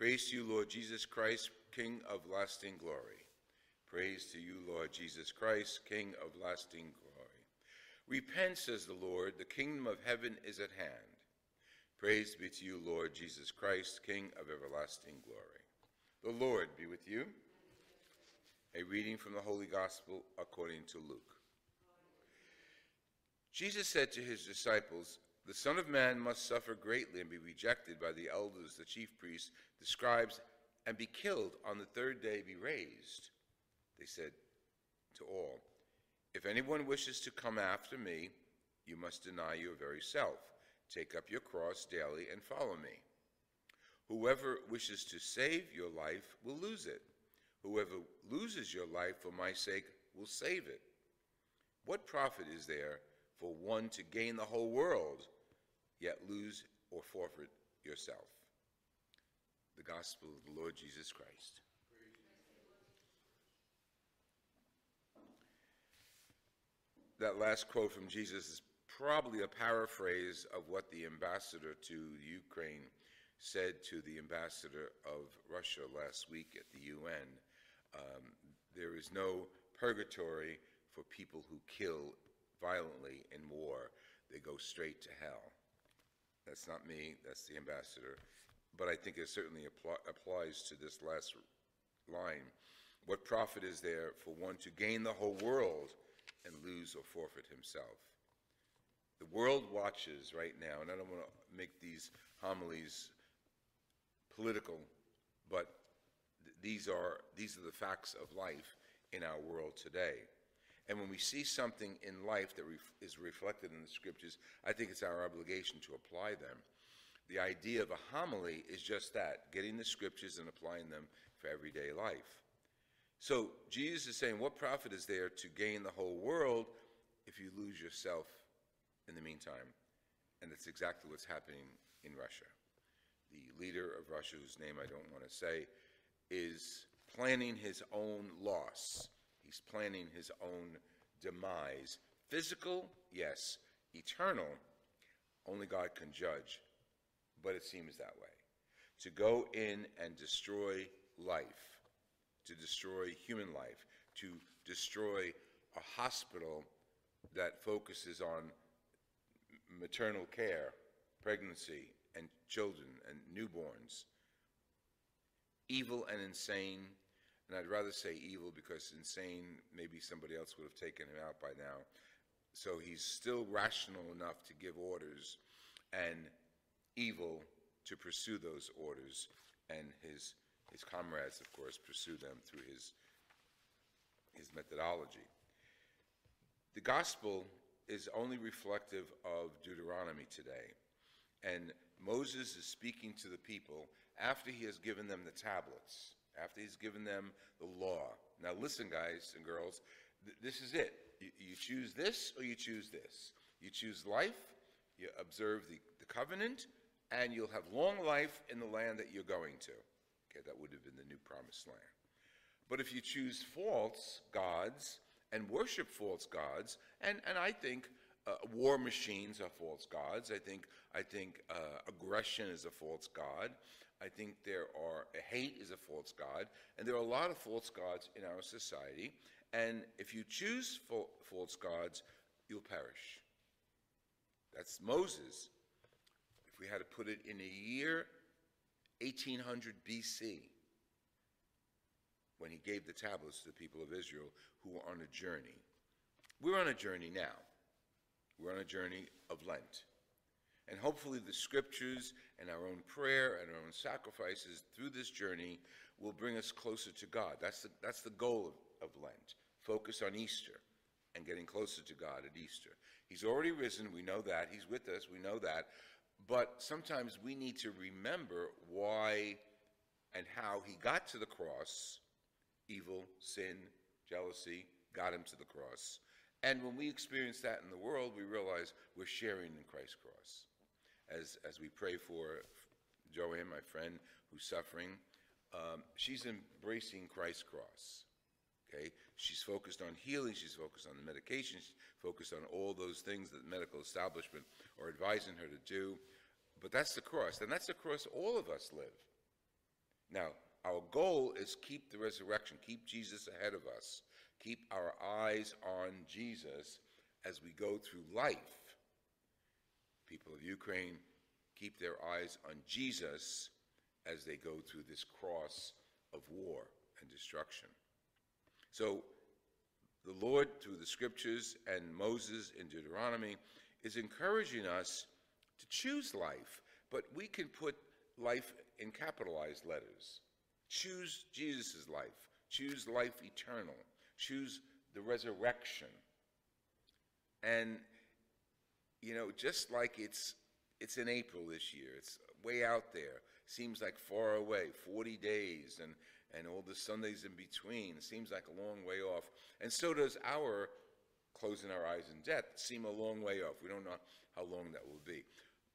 Praise to you, Lord Jesus Christ, King of lasting glory. Praise to you, Lord Jesus Christ, King of lasting glory. Repent, says the Lord, the kingdom of heaven is at hand. Praise be to you, Lord Jesus Christ, King of everlasting glory. The Lord be with you. A reading from the Holy Gospel according to Luke. Jesus said to his disciples, The Son of Man must suffer greatly and be rejected by the elders, the chief priests, the scribes, and be killed on the third day be raised. They said to all, If anyone wishes to come after me, you must deny your very self, take up your cross daily, and follow me. Whoever wishes to save your life will lose it. Whoever loses your life for my sake will save it. What profit is there for one to gain the whole world, yet lose or forfeit yourself? The Gospel of the Lord Jesus Christ. That last quote from Jesus is probably a paraphrase of what the ambassador to Ukraine said to the ambassador of Russia last week at the UN. Um, there is no purgatory for people who kill violently in war. They go straight to hell. That's not me, that's the ambassador. But I think it certainly applies to this last line. What profit is there for one to gain the whole world and lose or forfeit himself? The world watches right now, and I don't want to make these homilies political, but th these are these are the facts of life in our world today. And when we see something in life that ref is reflected in the scriptures, I think it's our obligation to apply them. The idea of a homily is just that getting the scriptures and applying them for everyday life. So Jesus is saying, What profit is there to gain the whole world if you lose yourself in the meantime? And that's exactly what's happening in Russia. The leader of Russia, whose name I don't want to say, is planning his own loss. He's planning his own demise. Physical, yes. Eternal, only God can judge. But it seems that way. To go in and destroy life, to destroy human life, to destroy a hospital that focuses on maternal care, pregnancy, and children and newborns. Evil and insane, and I'd rather say evil because insane, maybe somebody else would have taken him out by now. So he's still rational enough to give orders, and evil to pursue those orders, and his, his comrades, of course, pursue them through his, his methodology. The gospel is only reflective of Deuteronomy today. And Moses is speaking to the people after he has given them the tablets, after he's given them the law. Now, listen, guys and girls, th this is it. You, you, choose this or you choose this. You choose life, you observe the, the covenant, and you'll have long life in the land that you're going to. Okay, that would have been the new promised land. But if you choose false gods and worship false gods, and, and I think uh, war machines are false gods. I think, I think uh, aggression is a false god. I think there are hate is a false god, and there are a lot of false gods in our society. And if you choose false gods, you'll perish. That's Moses. If we had to put it in a year, 1800 BC, when he gave the tablets to the people of Israel who were on a journey. We're on a journey now. We're on a journey of Lent. And hopefully, the scriptures and our own prayer and our own sacrifices through this journey will bring us closer to God. That's the, that's the goal of, of Lent. Focus on Easter and getting closer to God at Easter. He's already risen. We know that. He's with us. We know that. But sometimes we need to remember why and how he got to the cross evil, sin, jealousy got him to the cross. And when we experience that in the world, we realize we're sharing in Christ's cross. As, as we pray for Joanne, my friend, who's suffering, um, she's embracing Christ's cross. Okay? She's focused on healing, she's focused on the medication, she's focused on all those things that the medical establishment are advising her to do. But that's the cross, and that's the cross all of us live. Now, our goal is keep the resurrection, keep Jesus ahead of us, keep our eyes on Jesus as we go through life. People of Ukraine keep their eyes on Jesus as they go through this cross of war and destruction. So, the Lord, through the scriptures and Moses in Deuteronomy, is encouraging us to choose life, but we can put life in capitalized letters. Choose Jesus' life, choose life eternal, choose the resurrection. And, you know, just like it's, it's in April this year, it's way out there, seems like far away, 40 days, and, and all the Sundays in between, seems like a long way off. And so does our closing our eyes in death seem a long way off. We don't know how long that will be.